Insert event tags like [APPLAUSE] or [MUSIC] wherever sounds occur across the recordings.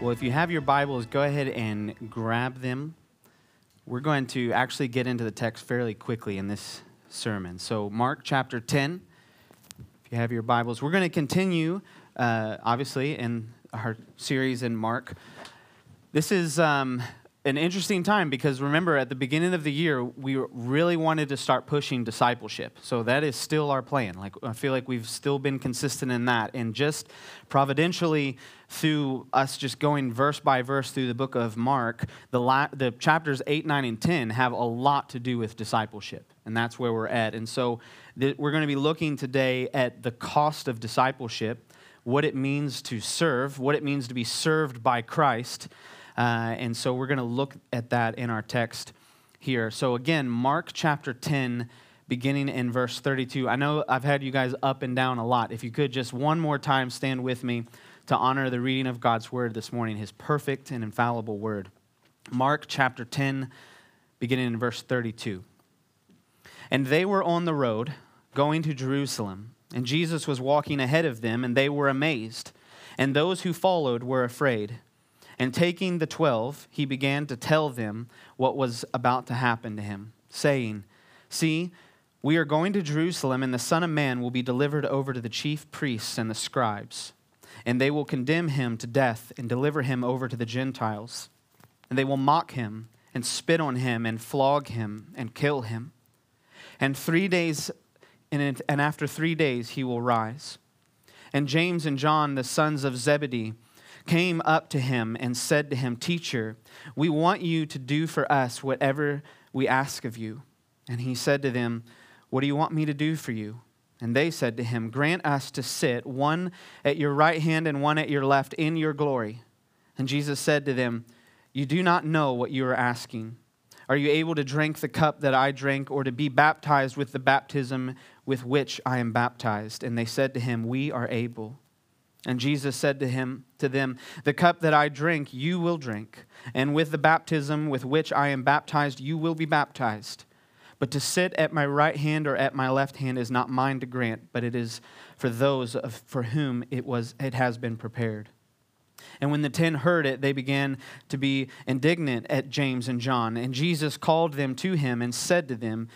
Well, if you have your Bibles, go ahead and grab them. We're going to actually get into the text fairly quickly in this sermon. So, Mark chapter 10, if you have your Bibles, we're going to continue, uh, obviously, in our series in Mark. This is um, an interesting time because remember, at the beginning of the year, we really wanted to start pushing discipleship. So that is still our plan. Like I feel like we've still been consistent in that, and just providentially through us just going verse by verse through the book of Mark, the la- the chapters eight, nine, and ten have a lot to do with discipleship, and that's where we're at. And so th- we're going to be looking today at the cost of discipleship, what it means to serve, what it means to be served by Christ. Uh, and so we're going to look at that in our text here. So, again, Mark chapter 10, beginning in verse 32. I know I've had you guys up and down a lot. If you could just one more time stand with me to honor the reading of God's word this morning, his perfect and infallible word. Mark chapter 10, beginning in verse 32. And they were on the road going to Jerusalem, and Jesus was walking ahead of them, and they were amazed. And those who followed were afraid. And taking the twelve, he began to tell them what was about to happen to him, saying, See, we are going to Jerusalem, and the Son of Man will be delivered over to the chief priests and the scribes. And they will condemn him to death and deliver him over to the Gentiles. And they will mock him and spit on him and flog him and kill him. And three days, and after three days, he will rise. And James and John, the sons of Zebedee, came up to him and said to him, Teacher, we want you to do for us whatever we ask of you. And he said to them, What do you want me to do for you? And they said to him, Grant us to sit, one at your right hand and one at your left, in your glory. And Jesus said to them, You do not know what you are asking. Are you able to drink the cup that I drink, or to be baptized with the baptism with which I am baptized? And they said to him, We are able. And Jesus said to him to them, "The cup that I drink, you will drink, and with the baptism with which I am baptized, you will be baptized. But to sit at my right hand or at my left hand is not mine to grant, but it is for those of, for whom it was it has been prepared." And when the ten heard it, they began to be indignant at James and John. And Jesus called them to him and said to them,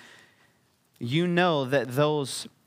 You know that those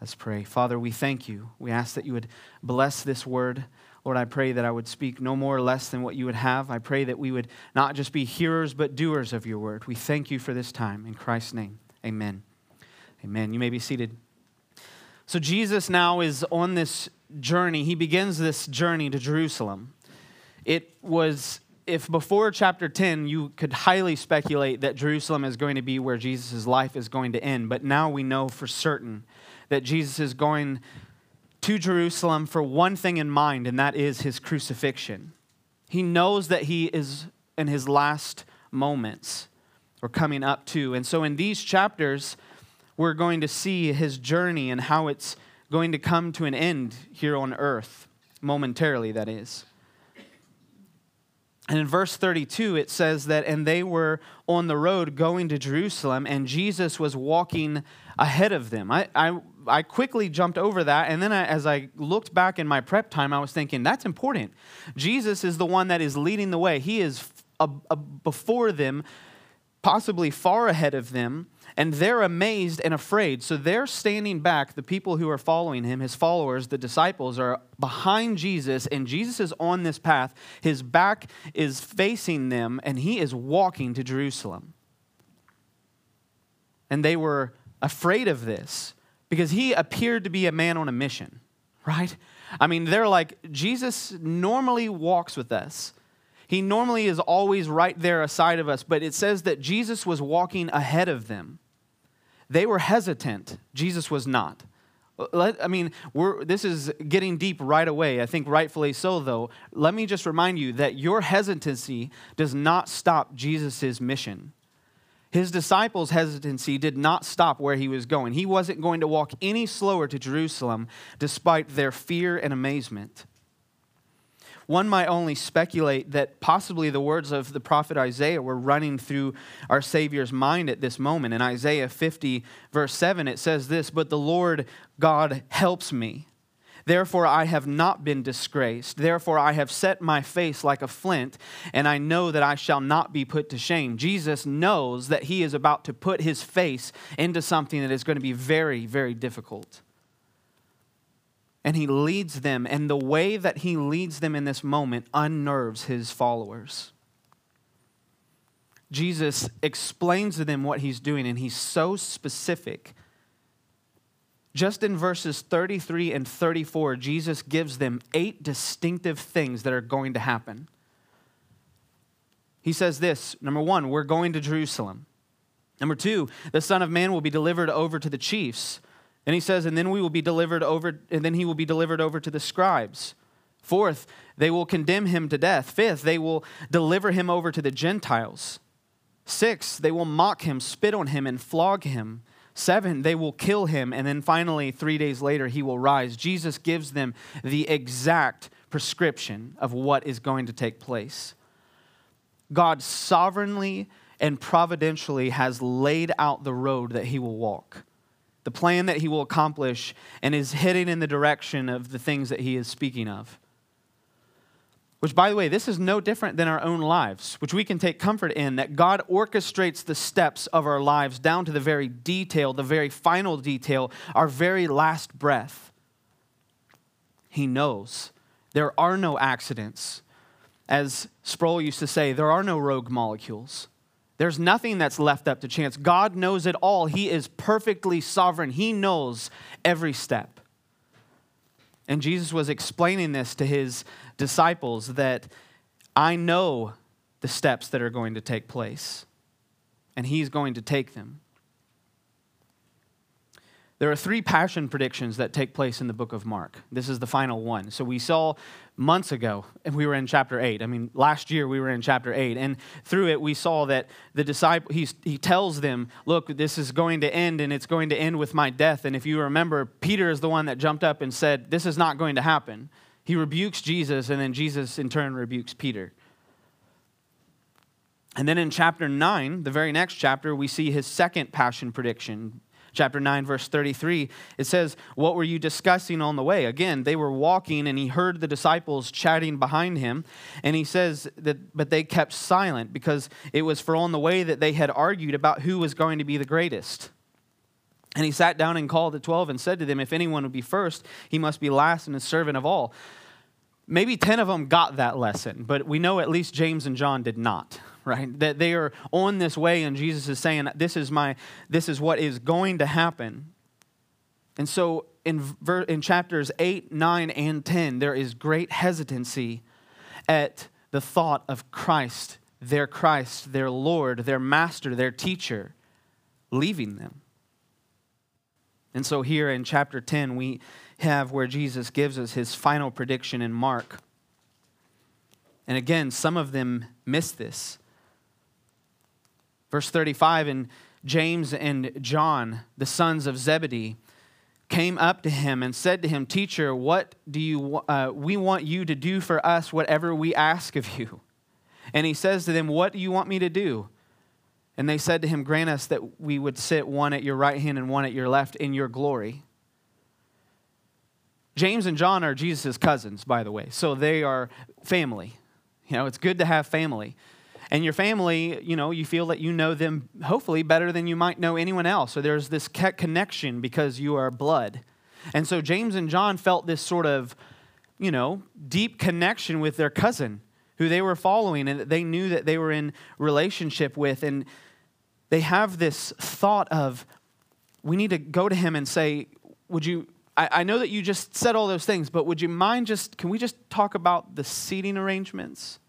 Let's pray. Father, we thank you. We ask that you would bless this word. Lord, I pray that I would speak no more or less than what you would have. I pray that we would not just be hearers, but doers of your word. We thank you for this time. In Christ's name, amen. Amen. You may be seated. So, Jesus now is on this journey. He begins this journey to Jerusalem. It was, if before chapter 10, you could highly speculate that Jerusalem is going to be where Jesus' life is going to end, but now we know for certain that Jesus is going to Jerusalem for one thing in mind, and that is his crucifixion. He knows that he is in his last moments or coming up to. And so in these chapters, we're going to see his journey and how it's going to come to an end here on earth, momentarily, that is. And in verse 32, it says that, and they were on the road going to Jerusalem, and Jesus was walking ahead of them. I, I, I quickly jumped over that, and then I, as I looked back in my prep time, I was thinking, that's important. Jesus is the one that is leading the way, He is before them, possibly far ahead of them and they're amazed and afraid. So they're standing back. The people who are following him, his followers, the disciples, are behind Jesus, and Jesus is on this path. His back is facing them, and he is walking to Jerusalem. And they were afraid of this because he appeared to be a man on a mission, right? I mean, they're like, Jesus normally walks with us. He normally is always right there aside of us, but it says that Jesus was walking ahead of them. They were hesitant, Jesus was not. Let, I mean, this is getting deep right away. I think rightfully so, though. Let me just remind you that your hesitancy does not stop Jesus' mission. His disciples' hesitancy did not stop where he was going. He wasn't going to walk any slower to Jerusalem despite their fear and amazement. One might only speculate that possibly the words of the prophet Isaiah were running through our Savior's mind at this moment. In Isaiah 50, verse 7, it says this But the Lord God helps me. Therefore, I have not been disgraced. Therefore, I have set my face like a flint, and I know that I shall not be put to shame. Jesus knows that he is about to put his face into something that is going to be very, very difficult. And he leads them, and the way that he leads them in this moment unnerves his followers. Jesus explains to them what he's doing, and he's so specific just in verses 33 and 34, Jesus gives them eight distinctive things that are going to happen. He says this number one, we're going to Jerusalem. Number two, the Son of Man will be delivered over to the chiefs. And he says, and then we will be delivered over, and then he will be delivered over to the scribes. Fourth, they will condemn him to death. Fifth, they will deliver him over to the Gentiles. Sixth, they will mock him, spit on him, and flog him. Seven, they will kill him. And then finally, three days later, he will rise. Jesus gives them the exact prescription of what is going to take place. God sovereignly and providentially has laid out the road that he will walk, the plan that he will accomplish, and is heading in the direction of the things that he is speaking of. Which, by the way, this is no different than our own lives, which we can take comfort in that God orchestrates the steps of our lives down to the very detail, the very final detail, our very last breath. He knows. There are no accidents. As Sproul used to say, there are no rogue molecules. There's nothing that's left up to chance. God knows it all. He is perfectly sovereign, He knows every step. And Jesus was explaining this to his disciples that I know the steps that are going to take place, and he's going to take them. There are three passion predictions that take place in the book of Mark. This is the final one. So we saw months ago, and we were in chapter 8. I mean, last year we were in chapter 8. And through it, we saw that the disciple, he, he tells them, Look, this is going to end, and it's going to end with my death. And if you remember, Peter is the one that jumped up and said, This is not going to happen. He rebukes Jesus, and then Jesus in turn rebukes Peter. And then in chapter 9, the very next chapter, we see his second passion prediction chapter 9 verse 33 it says what were you discussing on the way? Again they were walking and he heard the disciples chatting behind him and he says that but they kept silent because it was for on the way that they had argued about who was going to be the greatest. And he sat down and called the 12 and said to them if anyone would be first he must be last and a servant of all. Maybe 10 of them got that lesson but we know at least james and john did not right? That they are on this way, and Jesus is saying, This is my this is what is going to happen. And so in, ver, in chapters 8, 9, and 10, there is great hesitancy at the thought of Christ, their Christ, their Lord, their master, their teacher, leaving them. And so here in chapter 10, we have where Jesus gives us his final prediction in Mark. And again, some of them miss this. Verse 35 And James and John, the sons of Zebedee, came up to him and said to him, Teacher, what do you, uh, we want you to do for us whatever we ask of you. And he says to them, What do you want me to do? And they said to him, Grant us that we would sit one at your right hand and one at your left in your glory. James and John are Jesus' cousins, by the way, so they are family. You know, it's good to have family. And your family, you know, you feel that you know them hopefully better than you might know anyone else. So there's this connection because you are blood. And so James and John felt this sort of, you know, deep connection with their cousin who they were following and that they knew that they were in relationship with. And they have this thought of, we need to go to him and say, Would you, I, I know that you just said all those things, but would you mind just, can we just talk about the seating arrangements?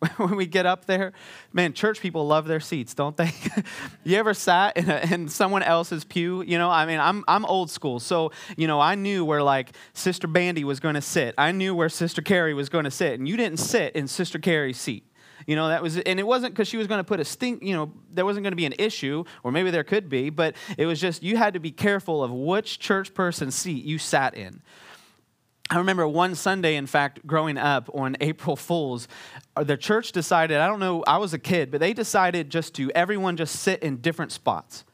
[LAUGHS] when we get up there, man, church people love their seats, don't they? [LAUGHS] you ever sat in, a, in, someone else's pew? You know, I mean, I'm, I'm old school. So, you know, I knew where like Sister Bandy was going to sit. I knew where Sister Carrie was going to sit. And you didn't sit in Sister Carrie's seat. You know, that was, and it wasn't because she was going to put a stink, you know, there wasn't going to be an issue, or maybe there could be, but it was just you had to be careful of which church person seat you sat in. I remember one Sunday, in fact, growing up on April Fools, uh, the church decided, I don't know, I was a kid, but they decided just to, everyone just sit in different spots.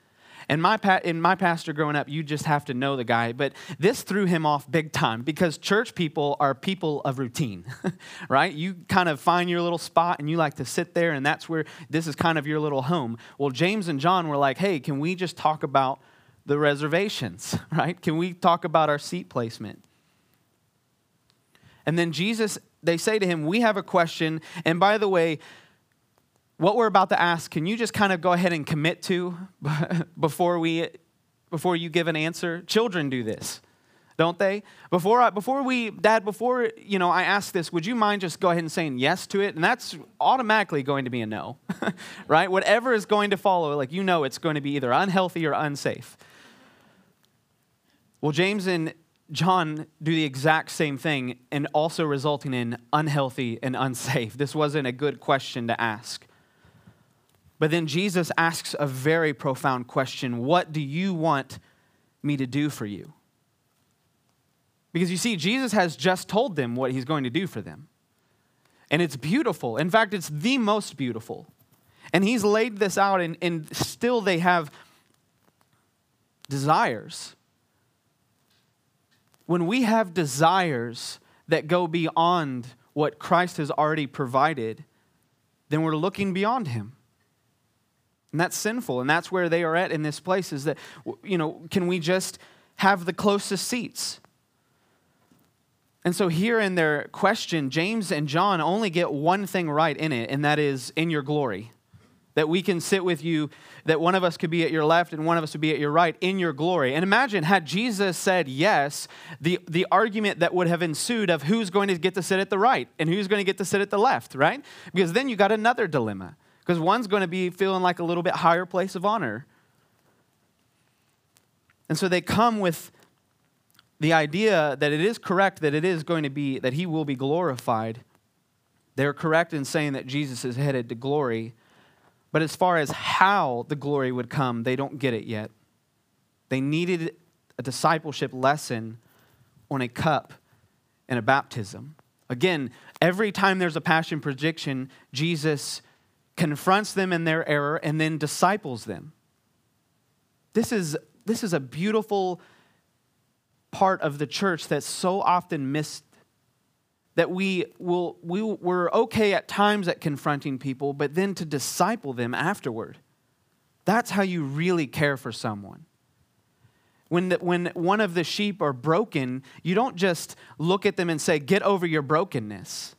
And my, pa- in my pastor growing up, you just have to know the guy. But this threw him off big time because church people are people of routine, [LAUGHS] right? You kind of find your little spot and you like to sit there, and that's where this is kind of your little home. Well, James and John were like, hey, can we just talk about the reservations, [LAUGHS] right? Can we talk about our seat placement? And then Jesus, they say to him, We have a question. And by the way, what we're about to ask, can you just kind of go ahead and commit to [LAUGHS] before, we, before you give an answer? Children do this, don't they? Before, I, before we, Dad, before you know, I ask this, would you mind just go ahead and saying yes to it? And that's automatically going to be a no, [LAUGHS] right? Whatever is going to follow, like you know, it's going to be either unhealthy or unsafe. Well, James and John do the exact same thing and also resulting in unhealthy and unsafe. This wasn't a good question to ask. But then Jesus asks a very profound question What do you want me to do for you? Because you see, Jesus has just told them what he's going to do for them. And it's beautiful. In fact, it's the most beautiful. And he's laid this out, and, and still they have desires when we have desires that go beyond what Christ has already provided, then we're looking beyond Him. And that's sinful. And that's where they are at in this place is that, you know, can we just have the closest seats? And so, here in their question, James and John only get one thing right in it, and that is in your glory that we can sit with you, that one of us could be at your left and one of us would be at your right in your glory. And imagine, had Jesus said yes, the, the argument that would have ensued of who's going to get to sit at the right and who's going to get to sit at the left, right? Because then you got another dilemma, because one's going to be feeling like a little bit higher place of honor. And so they come with the idea that it is correct that it is going to be, that he will be glorified. They're correct in saying that Jesus is headed to glory but as far as how the glory would come, they don't get it yet. They needed a discipleship lesson on a cup and a baptism. Again, every time there's a passion prediction, Jesus confronts them in their error and then disciples them. This is, this is a beautiful part of the church that's so often missed that we will we, we're okay at times at confronting people but then to disciple them afterward. That's how you really care for someone. When, the, when one of the sheep are broken you don't just look at them and say get over your brokenness.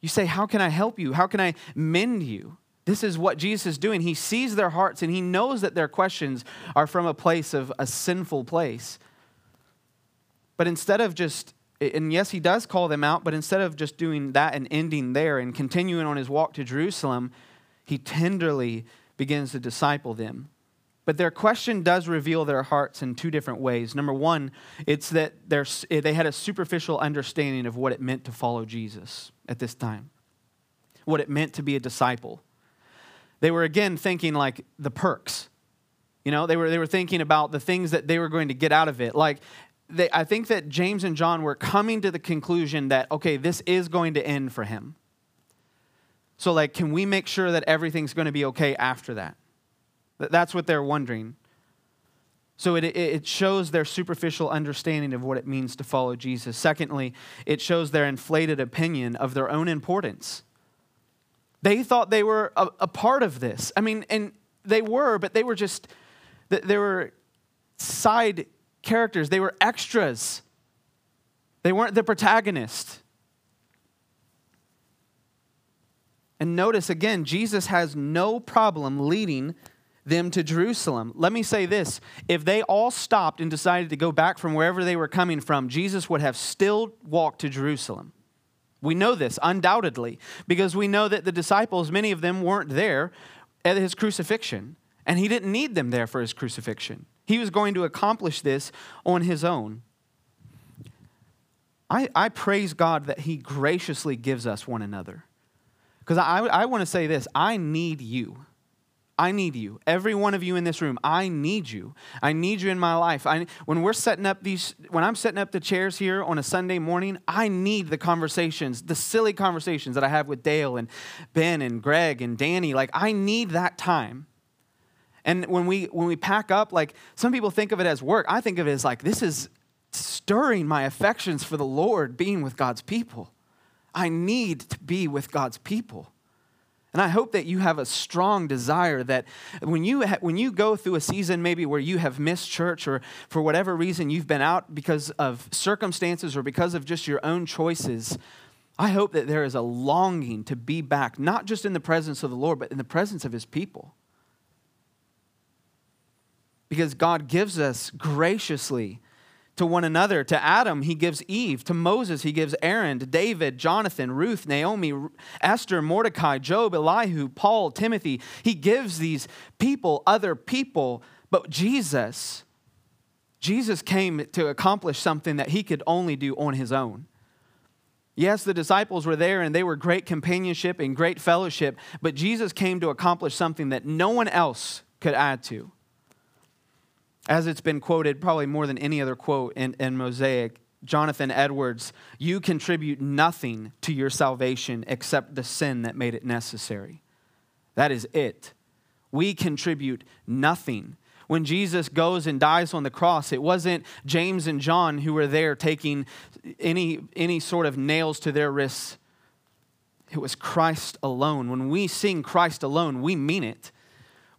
You say how can i help you? How can i mend you? This is what jesus is doing. He sees their hearts and he knows that their questions are from a place of a sinful place. But instead of just and yes, he does call them out, but instead of just doing that and ending there and continuing on his walk to Jerusalem, he tenderly begins to disciple them. But their question does reveal their hearts in two different ways. Number one, it's that eh, they had a superficial understanding of what it meant to follow Jesus at this time, what it meant to be a disciple. They were again thinking like the perks. You know, they were, they were thinking about the things that they were going to get out of it. Like, they, I think that James and John were coming to the conclusion that, okay, this is going to end for him. So, like, can we make sure that everything's going to be okay after that? That's what they're wondering. So, it, it shows their superficial understanding of what it means to follow Jesus. Secondly, it shows their inflated opinion of their own importance. They thought they were a, a part of this. I mean, and they were, but they were just, they were side characters, they were extras. They weren't the protagonist. And notice again, Jesus has no problem leading them to Jerusalem. Let me say this if they all stopped and decided to go back from wherever they were coming from, Jesus would have still walked to Jerusalem. We know this undoubtedly because we know that the disciples, many of them weren't there at his crucifixion, and he didn't need them there for his crucifixion. He was going to accomplish this on his own. I, I praise God that he graciously gives us one another. Because I, I want to say this I need you. I need you. Every one of you in this room, I need you. I need you in my life. I, when we're setting up these, when I'm setting up the chairs here on a Sunday morning, I need the conversations, the silly conversations that I have with Dale and Ben and Greg and Danny. Like, I need that time. And when we when we pack up, like some people think of it as work. I think of it as like this is stirring my affections for the Lord, being with God's people. I need to be with God's people. And I hope that you have a strong desire that when you, ha- when you go through a season maybe where you have missed church or for whatever reason you've been out because of circumstances or because of just your own choices, I hope that there is a longing to be back, not just in the presence of the Lord, but in the presence of his people. Because God gives us graciously to one another. To Adam, he gives Eve. To Moses, he gives Aaron. To David, Jonathan, Ruth, Naomi, Esther, Mordecai, Job, Elihu, Paul, Timothy. He gives these people other people. But Jesus, Jesus came to accomplish something that he could only do on his own. Yes, the disciples were there and they were great companionship and great fellowship, but Jesus came to accomplish something that no one else could add to as it's been quoted probably more than any other quote in, in Mosaic, Jonathan Edwards, you contribute nothing to your salvation except the sin that made it necessary. That is it. We contribute nothing. When Jesus goes and dies on the cross, it wasn't James and John who were there taking any, any sort of nails to their wrists. It was Christ alone. When we sing Christ alone, we mean it.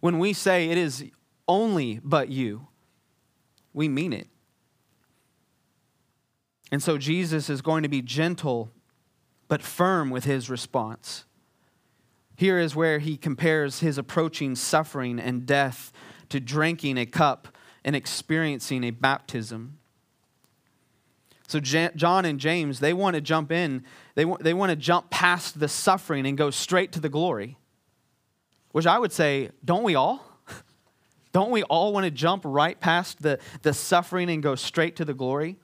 When we say it is only but you, we mean it. And so Jesus is going to be gentle but firm with his response. Here is where he compares his approaching suffering and death to drinking a cup and experiencing a baptism. So John and James, they want to jump in, they want, they want to jump past the suffering and go straight to the glory. Which I would say, don't we all? Don't we all want to jump right past the, the suffering and go straight to the glory?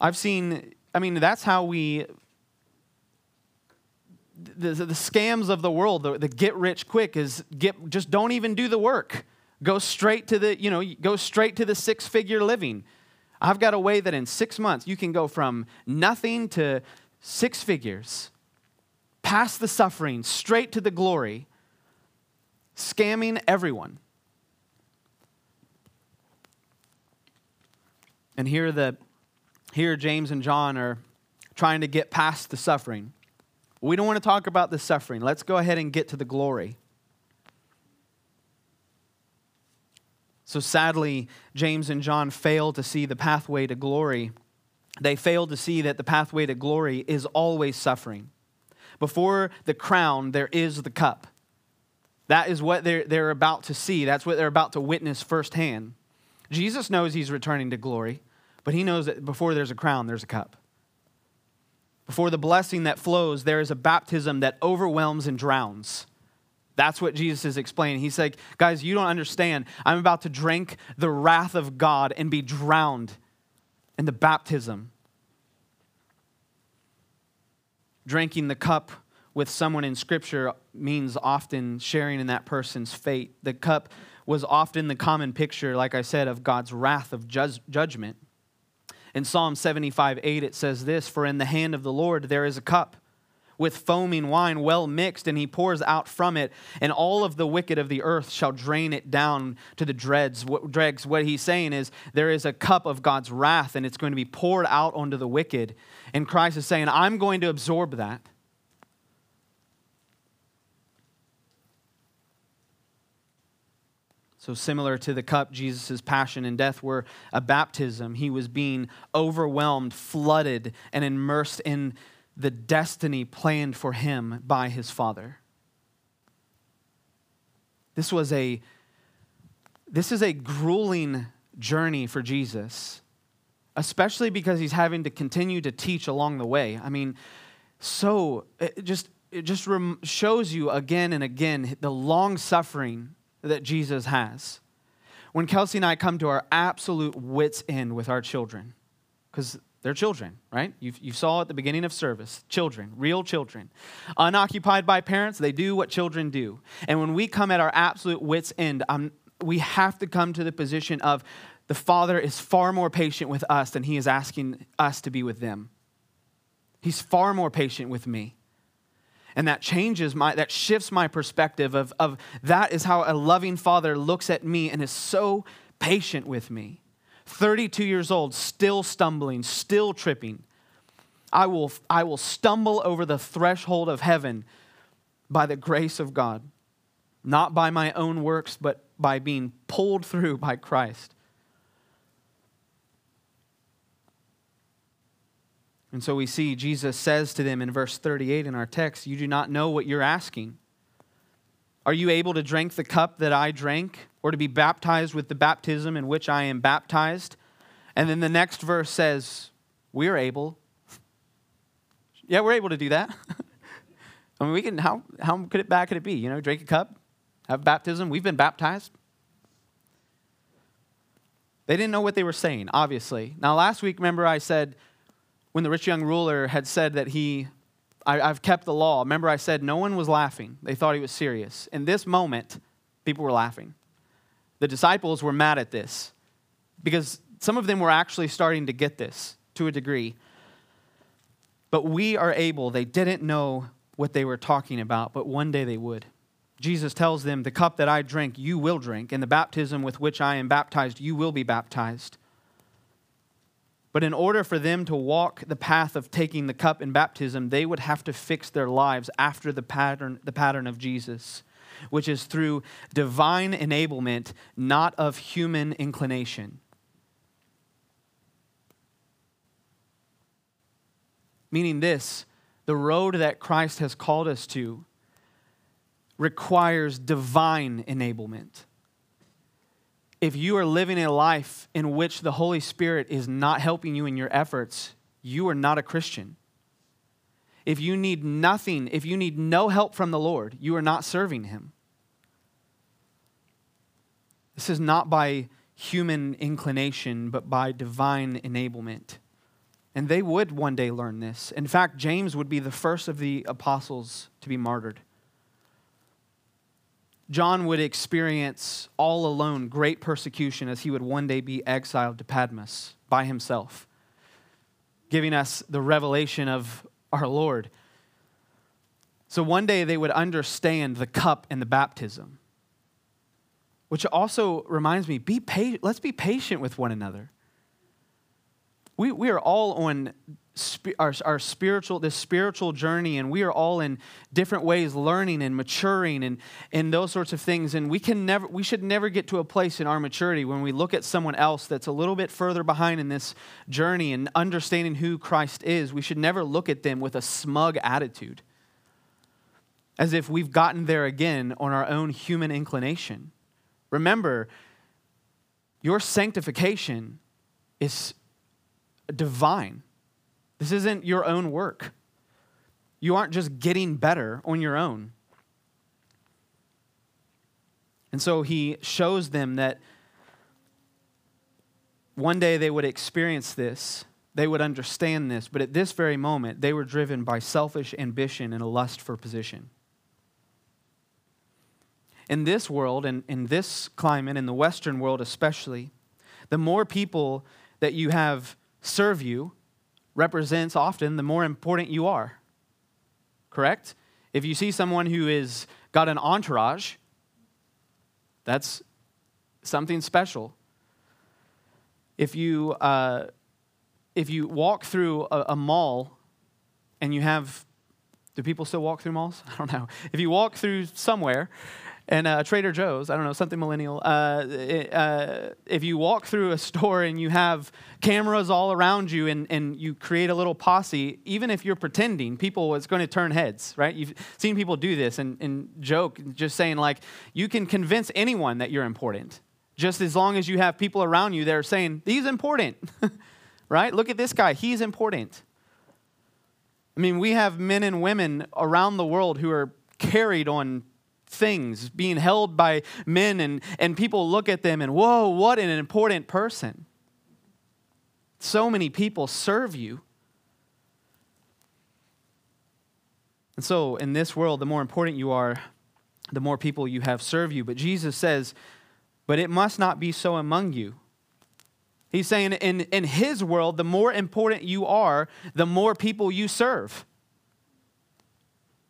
I've seen, I mean, that's how we, the, the scams of the world, the, the get rich quick is get, just don't even do the work. Go straight to the, you know, go straight to the six figure living. I've got a way that in six months you can go from nothing to six figures, past the suffering, straight to the glory, scamming everyone. And here the here James and John are trying to get past the suffering. We don't want to talk about the suffering. Let's go ahead and get to the glory. So sadly, James and John fail to see the pathway to glory. They fail to see that the pathway to glory is always suffering. Before the crown, there is the cup. That is what they're, they're about to see. That's what they're about to witness firsthand. Jesus knows he's returning to glory, but he knows that before there's a crown, there's a cup. Before the blessing that flows, there is a baptism that overwhelms and drowns. That's what Jesus is explaining. He's like, guys, you don't understand. I'm about to drink the wrath of God and be drowned in the baptism. Drinking the cup with someone in Scripture means often sharing in that person's fate. The cup was often the common picture, like I said, of God's wrath of judgment. In Psalm 75 8, it says this For in the hand of the Lord there is a cup with foaming wine well mixed, and he pours out from it, and all of the wicked of the earth shall drain it down to the dregs. What, dregs. what he's saying is there is a cup of God's wrath, and it's going to be poured out onto the wicked. And Christ is saying, I'm going to absorb that. So, similar to the cup, Jesus' passion and death were a baptism. He was being overwhelmed, flooded, and immersed in the destiny planned for him by his Father. This was a this is a grueling journey for Jesus, especially because he's having to continue to teach along the way. I mean, so it just it just shows you again and again the long suffering that Jesus has. When Kelsey and I come to our absolute wits end with our children, because they're children, right? You, you saw at the beginning of service children, real children. Unoccupied by parents, they do what children do. And when we come at our absolute wits' end, I'm, we have to come to the position of the Father is far more patient with us than He is asking us to be with them. He's far more patient with me. And that changes my, that shifts my perspective of, of that is how a loving Father looks at me and is so patient with me. 32 years old, still stumbling, still tripping. I will, I will stumble over the threshold of heaven by the grace of God, not by my own works, but by being pulled through by Christ. And so we see Jesus says to them in verse 38 in our text, You do not know what you're asking. Are you able to drink the cup that I drank, or to be baptized with the baptism in which I am baptized? And then the next verse says, We're able. yeah, we're able to do that. [LAUGHS] I mean, we can, how, how could it bad could it be? You know, drink a cup, have baptism. We've been baptized. They didn't know what they were saying, obviously. Now, last week, remember, I said when the rich young ruler had said that he I, have kept the law. Remember, I said no one was laughing. They thought he was serious. In this moment, people were laughing. The disciples were mad at this because some of them were actually starting to get this to a degree. But we are able, they didn't know what they were talking about, but one day they would. Jesus tells them, The cup that I drink, you will drink, and the baptism with which I am baptized, you will be baptized. But in order for them to walk the path of taking the cup in baptism, they would have to fix their lives after the pattern, the pattern of Jesus, which is through divine enablement, not of human inclination. Meaning this the road that Christ has called us to requires divine enablement if you are living a life in which the Holy Spirit is not helping you in your efforts, you are not a Christian. If you need nothing, if you need no help from the Lord, you are not serving Him. This is not by human inclination, but by divine enablement. And they would one day learn this. In fact, James would be the first of the apostles to be martyred. John would experience all alone great persecution as he would one day be exiled to Patmos by himself, giving us the revelation of our Lord. So one day they would understand the cup and the baptism. Which also reminds me, be patient, let's be patient with one another. We, we are all on our, our spiritual this spiritual journey and we are all in different ways learning and maturing and, and those sorts of things. And we can never we should never get to a place in our maturity when we look at someone else that's a little bit further behind in this journey and understanding who christ is. We should never look at them with a smug attitude as if we've gotten there again on our own human inclination. Remember your sanctification is divine this isn't your own work. You aren't just getting better on your own. And so he shows them that one day they would experience this, they would understand this, but at this very moment, they were driven by selfish ambition and a lust for position. In this world, and in this climate, in the Western world especially, the more people that you have serve you, represents often the more important you are. Correct? If you see someone who is got an entourage, that's something special. If you uh, if you walk through a, a mall and you have do people still walk through malls? [LAUGHS] I don't know. If you walk through somewhere and uh, Trader Joe's, I don't know, something millennial. Uh, uh, if you walk through a [LAUGHS] store and you have cameras all around you and, and you create a little posse, even if you're pretending, people, it's going to turn heads, right? You've seen people do this and, and joke, just saying, like, you can convince anyone that you're important, just as long as you have people around you that are saying, he's important, [LAUGHS] right? Look at this guy, he's important. I mean, we have men and women around the world who are carried on things, being held by men, and, and people look at them and, whoa, what an important person. So many people serve you. And so, in this world, the more important you are, the more people you have serve you. But Jesus says, but it must not be so among you. He's saying in, in his world, the more important you are, the more people you serve.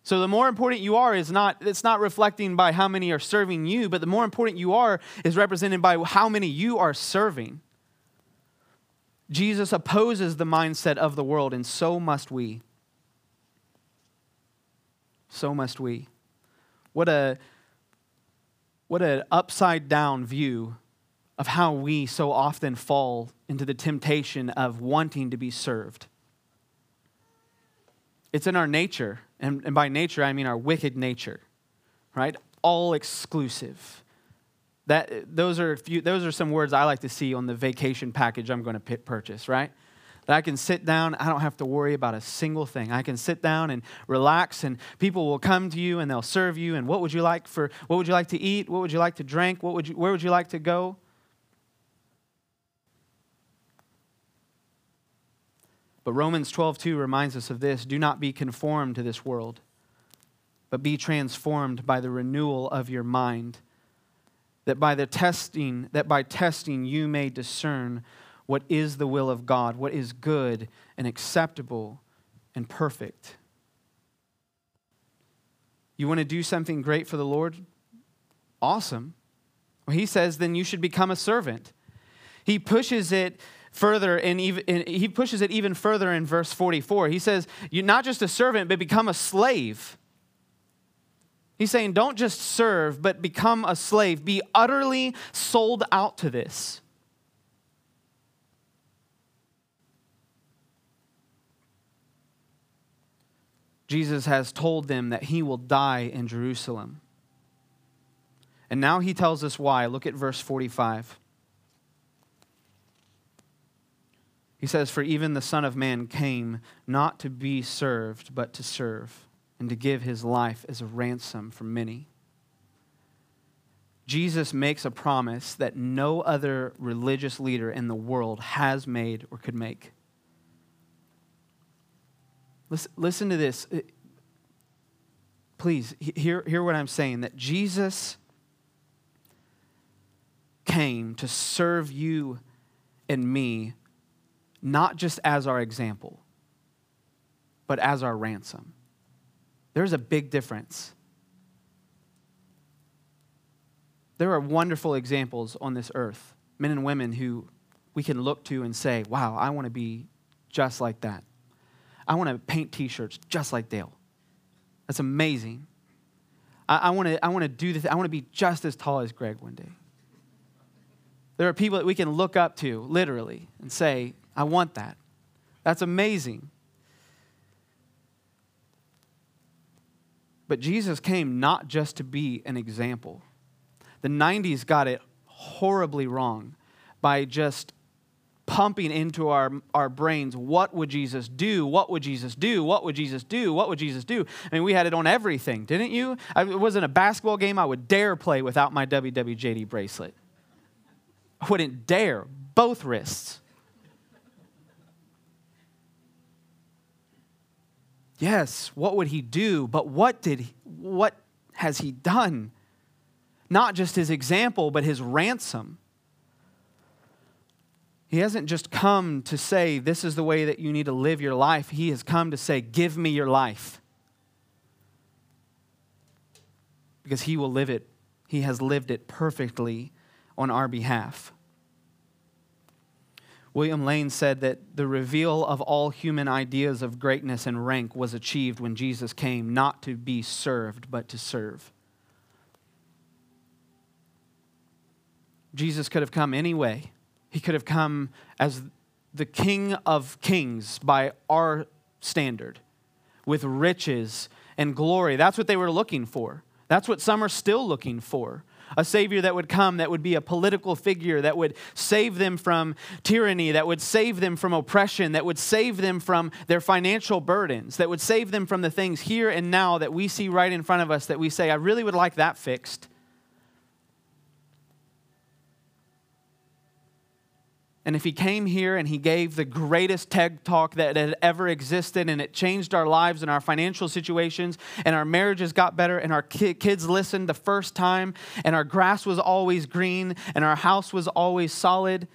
So the more important you are is not it's not reflecting by how many are serving you, but the more important you are is represented by how many you are serving. Jesus opposes the mindset of the world and so must we. So must we. What a what an upside down view of how we so often fall into the temptation of wanting to be served. It's in our nature and, and by nature, I mean our wicked nature, right? All exclusive. That, those, are few, those are some words I like to see on the vacation package I'm going to purchase, right? That I can sit down, I don't have to worry about a single thing. I can sit down and relax, and people will come to you and they'll serve you. And what would you like for? What would you like to eat? What would you like to drink? What would you, where would you like to go? But Romans 12:2 reminds us of this, do not be conformed to this world, but be transformed by the renewal of your mind, that by the testing, that by testing you may discern what is the will of God, what is good and acceptable and perfect. You want to do something great for the Lord? Awesome. Well, he says then you should become a servant. He pushes it further, and, he pushes it even further in verse 44. He says, You're not just a servant, but become a slave. He's saying, Don't just serve, but become a slave. Be utterly sold out to this. Jesus has told them that he will die in Jerusalem. And now he tells us why. Look at verse 45. He says, For even the Son of Man came not to be served, but to serve, and to give his life as a ransom for many. Jesus makes a promise that no other religious leader in the world has made or could make. Listen, listen to this. Uh, please, hear, hear what I'm saying that Jesus came to serve you and me not just as our example, but as our ransom. There's a big difference. There are wonderful examples on this earth, men and women who we can look to and say, wow, I want to be just like that. I want to paint t shirts just like Dale. That's amazing. I, I want to I want to do this. I want to be just as tall as Greg one day. There are people that we can look up to, literally, and say, I want that. That's amazing. But Jesus came not just to be an example. The 90s got it horribly wrong by just pumping into our, our brains what would Jesus do? What would Jesus do? What would Jesus do? What would Jesus do? I mean, we had it on everything, didn't you? I, it wasn't a basketball game I would dare play without my WWJD bracelet. I wouldn't dare, both wrists. Yes, what would he do? But what did he, what has he done? Not just his example, but his ransom. He hasn't just come to say, This is the way that you need to live your life. He has come to say, Give me your life. Because he will live it. He has lived it perfectly on our behalf. William Lane said that the reveal of all human ideas of greatness and rank was achieved when Jesus came not to be served, but to serve. Jesus could have come anyway. He could have come as the King of Kings by our standard, with riches and glory. That's what they were looking for. That's what some are still looking for. A Savior that would come, that would be a political figure, that would save them from tyranny, that would save them from oppression, that would save them from their financial burdens, that would save them from the things here and now that we see right in front of us that we say, I really would like that fixed. And if he came here and he gave the greatest TED talk that had ever existed and it changed our lives and our financial situations and our marriages got better and our kids listened the first time and our grass was always green and our house was always solid,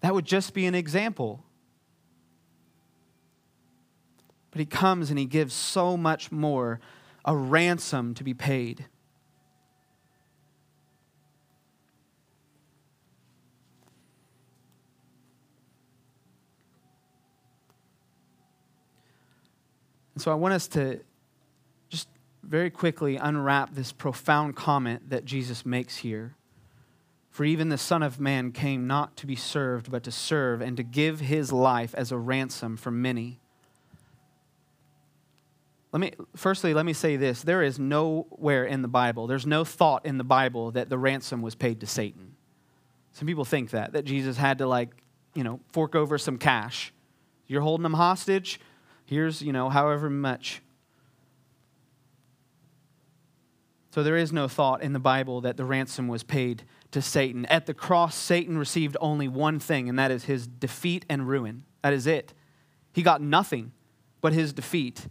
that would just be an example. But he comes and he gives so much more a ransom to be paid. And so I want us to just very quickly unwrap this profound comment that Jesus makes here. For even the Son of Man came not to be served, but to serve and to give his life as a ransom for many. Let me, firstly, let me say this. There is nowhere in the Bible, there's no thought in the Bible that the ransom was paid to Satan. Some people think that, that Jesus had to, like, you know, fork over some cash. You're holding them hostage, Here's, you know, however much. So there is no thought in the Bible that the ransom was paid to Satan. At the cross, Satan received only one thing, and that is his defeat and ruin. That is it. He got nothing but his defeat.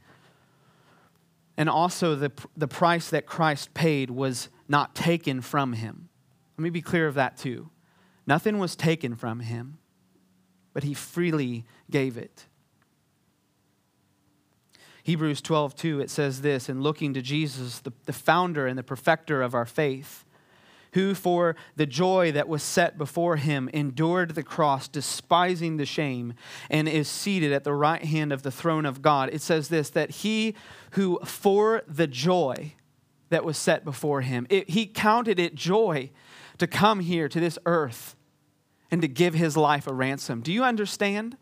And also, the, the price that Christ paid was not taken from him. Let me be clear of that too. Nothing was taken from him, but he freely gave it. Hebrews 12, 2, it says this, in looking to Jesus, the, the founder and the perfecter of our faith, who for the joy that was set before him endured the cross, despising the shame, and is seated at the right hand of the throne of God. It says this, that he who for the joy that was set before him, it, he counted it joy to come here to this earth and to give his life a ransom. Do you understand?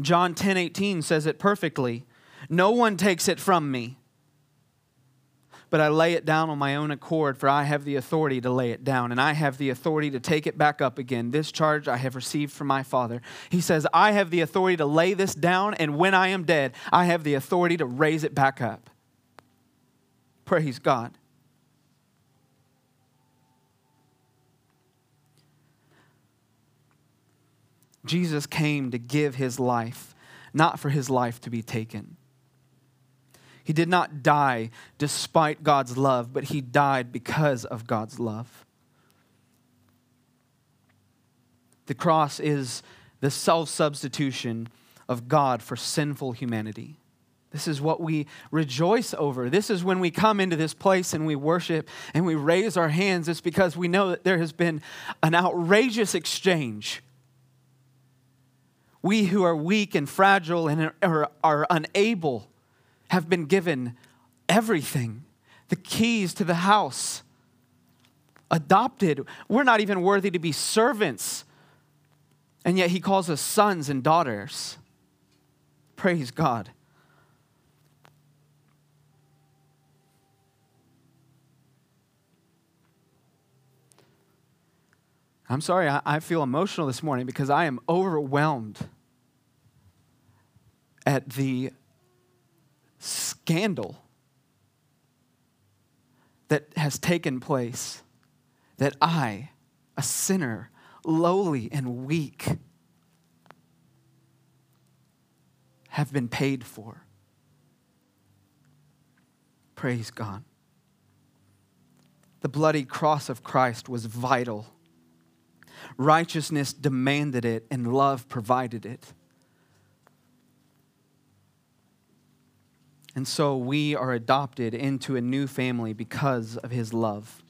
John 10 18 says it perfectly. No one takes it from me, but I lay it down on my own accord, for I have the authority to lay it down, and I have the authority to take it back up again. This charge I have received from my Father. He says, I have the authority to lay this down, and when I am dead, I have the authority to raise it back up. Praise God. Jesus came to give his life, not for his life to be taken. He did not die despite God's love, but he died because of God's love. The cross is the self substitution of God for sinful humanity. This is what we rejoice over. This is when we come into this place and we worship and we raise our hands. It's because we know that there has been an outrageous exchange we who are weak and fragile and are, are unable have been given everything the keys to the house, adopted. We're not even worthy to be servants, and yet He calls us sons and daughters. Praise God. I'm sorry, I, I feel emotional this morning because I am overwhelmed at the scandal that has taken place that I, a sinner, lowly and weak, have been paid for. Praise God. The bloody cross of Christ was vital Righteousness demanded it, and love provided it. And so we are adopted into a new family because of his love.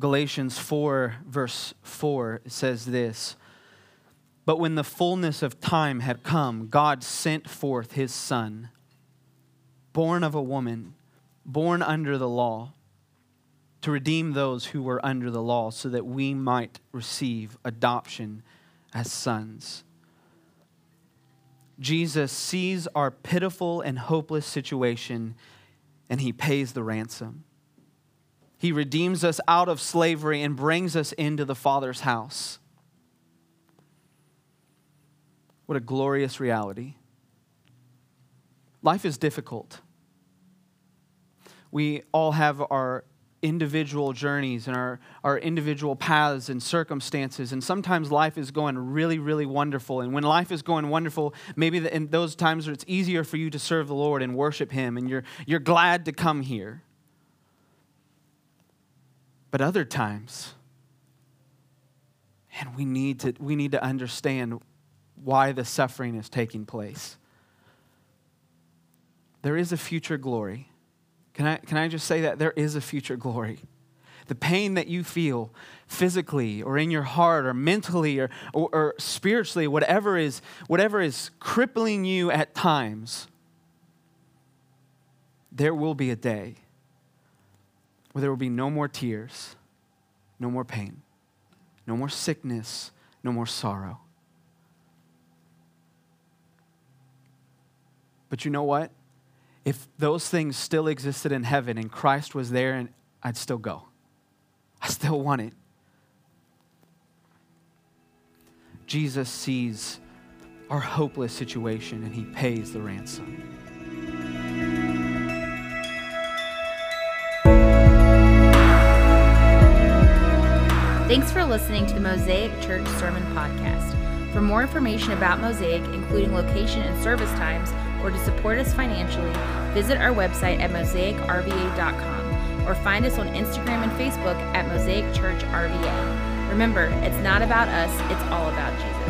Galatians 4, verse 4 says this But when the fullness of time had come, God sent forth his Son born of a woman, born under the law, to redeem those who were under the law, so that we might receive adoption as sons. Jesus sees our pitiful and hopeless situation and he pays the ransom. He redeems us out of slavery and brings us into the Father's house. What a glorious reality. Life is difficult. We all have our individual journeys and our, our individual paths and circumstances. And sometimes life is going really, really wonderful. And when life is going wonderful, maybe the, in those times where it's easier for you to serve the Lord and worship Him, and you're, you're glad to come here. But other times, and we need to, we need to understand why the suffering is taking place. There is a future glory can I, can I just say that? There is a future glory. The pain that you feel physically or in your heart or mentally or, or, or spiritually, whatever is, whatever is crippling you at times, there will be a day where there will be no more tears, no more pain, no more sickness, no more sorrow. But you know what? If those things still existed in heaven and Christ was there, and I'd still go. I still want it. Jesus sees our hopeless situation and he pays the ransom. Thanks for listening to the Mosaic Church Sermon Podcast. For more information about Mosaic, including location and service times, or to support us financially, visit our website at mosaicrva.com or find us on Instagram and Facebook at Mosaic Church RVA. Remember, it's not about us, it's all about Jesus.